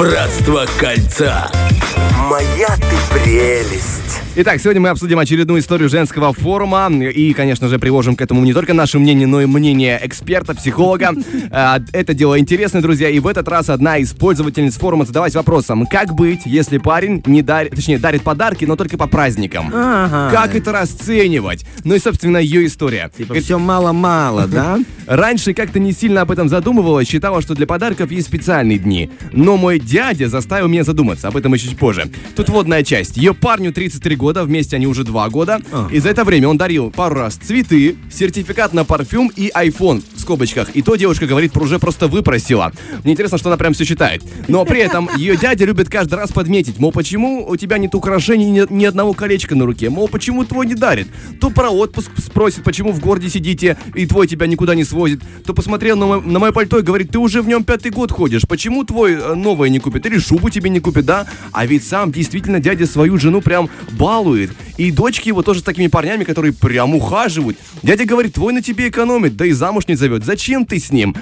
Братство кольца. Моя ты прелесть. Итак, сегодня мы обсудим очередную историю женского форума и, конечно же, приложим к этому не только наше мнение, но и мнение эксперта, психолога. А, Это дело интересное, друзья, и в этот раз одна из пользовательниц форума задалась вопросом, как быть, если парень не дарит, точнее, дарит подарки, но только по праздникам? Ага. Как это расценивать? Ну и, собственно, ее история. Типа все мало-мало, да? Раньше как-то не сильно об этом задумывалась, считала, что для подарков есть специальные дни. Но мой дядя заставил меня задуматься, об этом еще чуть позже. Тут водная часть. Ее парню 33 года, вместе они уже 2 года. И за это время он дарил пару раз цветы, сертификат на парфюм и iPhone в скобочках. И то девушка говорит, уже просто выпросила. Мне интересно, что она прям все считает. Но при этом ее дядя любит каждый раз подметить, мол, почему у тебя нет украшений, ни, ни одного колечка на руке, мол, почему твой не дарит. То про отпуск спросит, почему в городе сидите, и твой тебя никуда не свозит. То посмотрел на, мой- на мое пальто и говорит, ты уже в нем пятый год ходишь, почему твой э, новое не купит? Или шубу тебе не купит, да? А ведь сам действительно дядя свою жену прям балует. И дочки его тоже с такими парнями, которые прям ухаживают. Дядя говорит, твой на тебе экономит, да и замуж не зовет. Зачем ты с ним?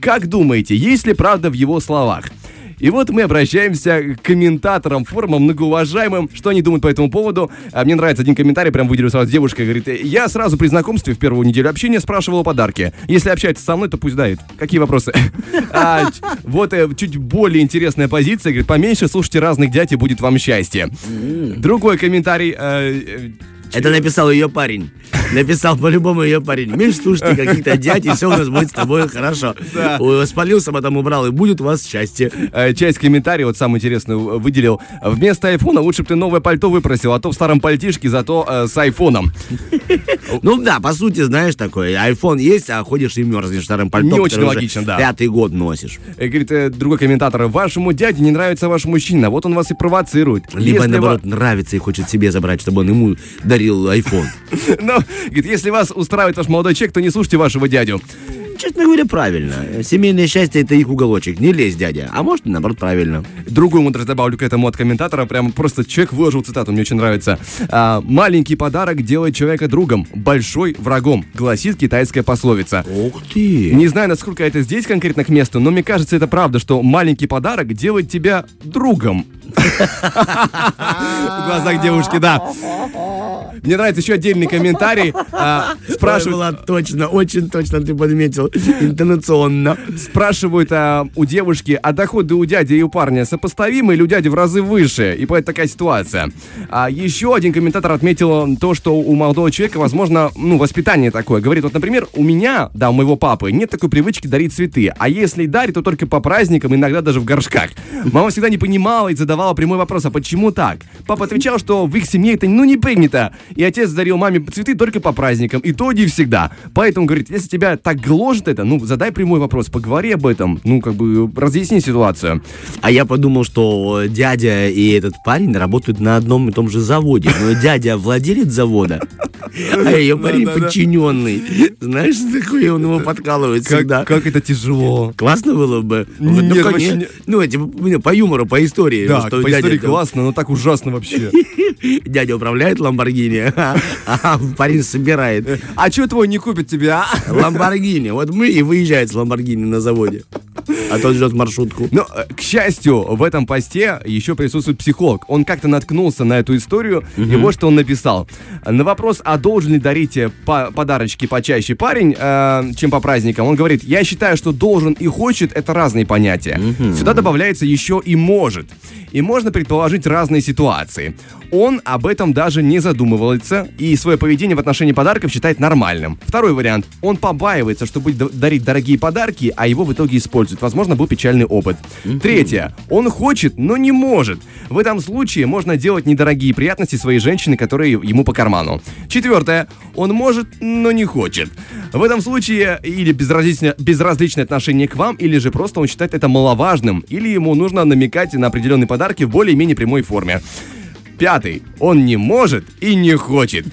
Как думаете, есть ли правда в его словах? И вот мы обращаемся к комментаторам форума, многоуважаемым, что они думают по этому поводу. А мне нравится один комментарий, прям выделил сразу девушка, говорит, я сразу при знакомстве в первую неделю общения спрашивал о подарке. Если общается со мной, то пусть дает. Какие вопросы? А, Вот э, чуть более интересная позиция, говорит, поменьше слушайте разных дядь и будет вам счастье. Другой комментарий, э, э, Это написал ее парень. Написал по-любому ее парень. Меньше слушайте каких-то дядь, и все у нас будет с тобой хорошо. Да. Спалился, потом убрал, и будет у вас счастье. Э, часть комментариев, вот самую интересную выделил. Вместо айфона лучше бы ты новое пальто выпросил, а то в старом пальтишке, зато э, с айфоном. Ну да, по сути, знаешь, такое. Айфон есть, а ходишь и мерзнешь в старом пальто. Не очень логично, да. Пятый год носишь. Э, Говорит э, другой комментатор, вашему дяде не нравится ваш мужчина, вот он вас и провоцирует. Либо, наоборот, нравится и хочет себе забрать, чтобы он ему дарил айфон. Ну, говорит, если вас устраивает ваш молодой человек, то не слушайте вашего дядю. Честно говоря, правильно. Семейное счастье это их уголочек. Не лезь, дядя. А может, наоборот, правильно. Другую мудрость добавлю к этому от комментатора. Прям просто человек выложил цитату, мне очень нравится. А, «Маленький подарок делает человека другом, большой врагом», гласит китайская пословица. Ух ты. Не знаю, насколько это здесь конкретно к месту, но мне кажется, это правда, что маленький подарок делает тебя другом. В глазах девушки, да. Мне нравится еще отдельный комментарий. а, Спрашивают, точно, очень точно ты подметил. Интонационно. спрашивают а, у девушки, а доходы у дяди и у парня сопоставимы или у дяди в разы выше? И поэтому такая ситуация. А еще один комментатор отметил то, что у молодого человека, возможно, ну, воспитание такое. Говорит, вот, например, у меня, да, у моего папы, нет такой привычки дарить цветы. А если и дарит, то только по праздникам, иногда даже в горшках. Мама всегда не понимала и задавала прямой вопрос, а почему так? Папа отвечал, что в их семье это, ну, не принято. И отец дарил маме цветы только по праздникам, и то не всегда. Поэтому, говорит, если тебя так гложет это, ну, задай прямой вопрос, поговори об этом, ну, как бы, разъясни ситуацию. А я подумал, что дядя и этот парень работают на одном и том же заводе. Но дядя владелец завода, а ее парень подчиненный. Знаешь, такое он его подкалывает всегда. как это тяжело. Классно было бы. Ну, конечно. не- ну, типа, ну, по юмору, по истории. Да, что по дядя истории там- классно, но так ужасно вообще. Дядя управляет Ламборгини, а парень собирает А что твой не купит тебе, а? Ламборгини. Вот мы и выезжает с Ламборгини на заводе. А тот ждет маршрутку. Но, э, к счастью, в этом посте еще присутствует психолог. Он как-то наткнулся на эту историю, и вот что он написал. На вопрос, а должен ли дарить э, по- подарочки почаще парень, э, чем по праздникам, он говорит, я считаю, что должен и хочет, это разные понятия. Сюда добавляется еще и может. И можно предположить разные ситуации. Он об этом даже не задумывается и свое поведение в отношении подарков считает нормальным. Второй вариант. Он побаивается, что будет дарить дорогие подарки, а его в итоге используют. Возможно, был печальный опыт. Третье. Он хочет, но не может. В этом случае можно делать недорогие приятности своей женщине, которые ему по карману. Четвертое. Он может, но не хочет. В этом случае или безразличное, безразличное отношение к вам, или же просто он считает это маловажным, или ему нужно намекать на определенные подарки в более-менее прямой форме. Пятый. Он не может и не хочет.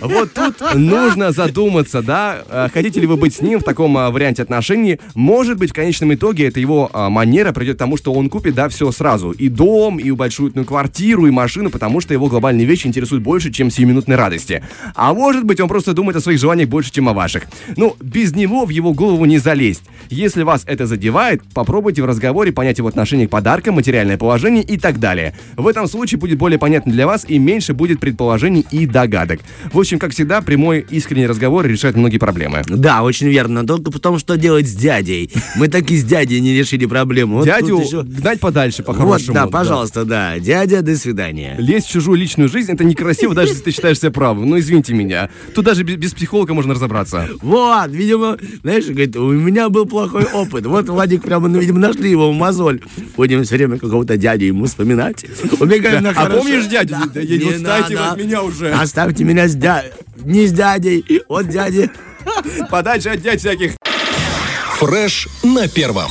Вот тут нужно задуматься, да, э, хотите ли вы быть с ним в таком а, варианте отношений. Может быть, в конечном итоге это его а, манера придет к тому, что он купит, да, все сразу. И дом, и большую квартиру, и машину, потому что его глобальные вещи интересуют больше, чем сиюминутной радости. А может быть, он просто думает о своих желаниях больше, чем о ваших. Ну, без него в его голову не залезть. Если вас это задевает, попробуйте в разговоре понять его отношение к подаркам, материальное положение и так далее. В этом случае будет более понятно для вас и меньше будет предположений и догадок. В общем, как всегда, прямой искренний разговор решает многие проблемы. Да, очень верно. Только потом, что делать с дядей? Мы так и с дядей не решили проблему. Вот Дядю еще- гнать подальше, Вот, по-хорошему. да, пожалуйста, да. Дядя, до свидания. Лезть в чужую личную жизнь это некрасиво, даже если ты считаешь себя правым. Ну, извините меня. Тут даже без, психолога можно разобраться. Вот, видимо, знаешь, говорит, у меня был плохой опыт. Вот Владик прямо, ну, видимо, нашли его в мозоль. Будем все время какого-то дядю ему вспоминать. Убегаем на А хорошо. помнишь дядю? Да, не вы надо. от меня уже. Оставьте меня с дядей. Не с дядей, от дяди. Подальше от дядь всяких. Фреш на первом.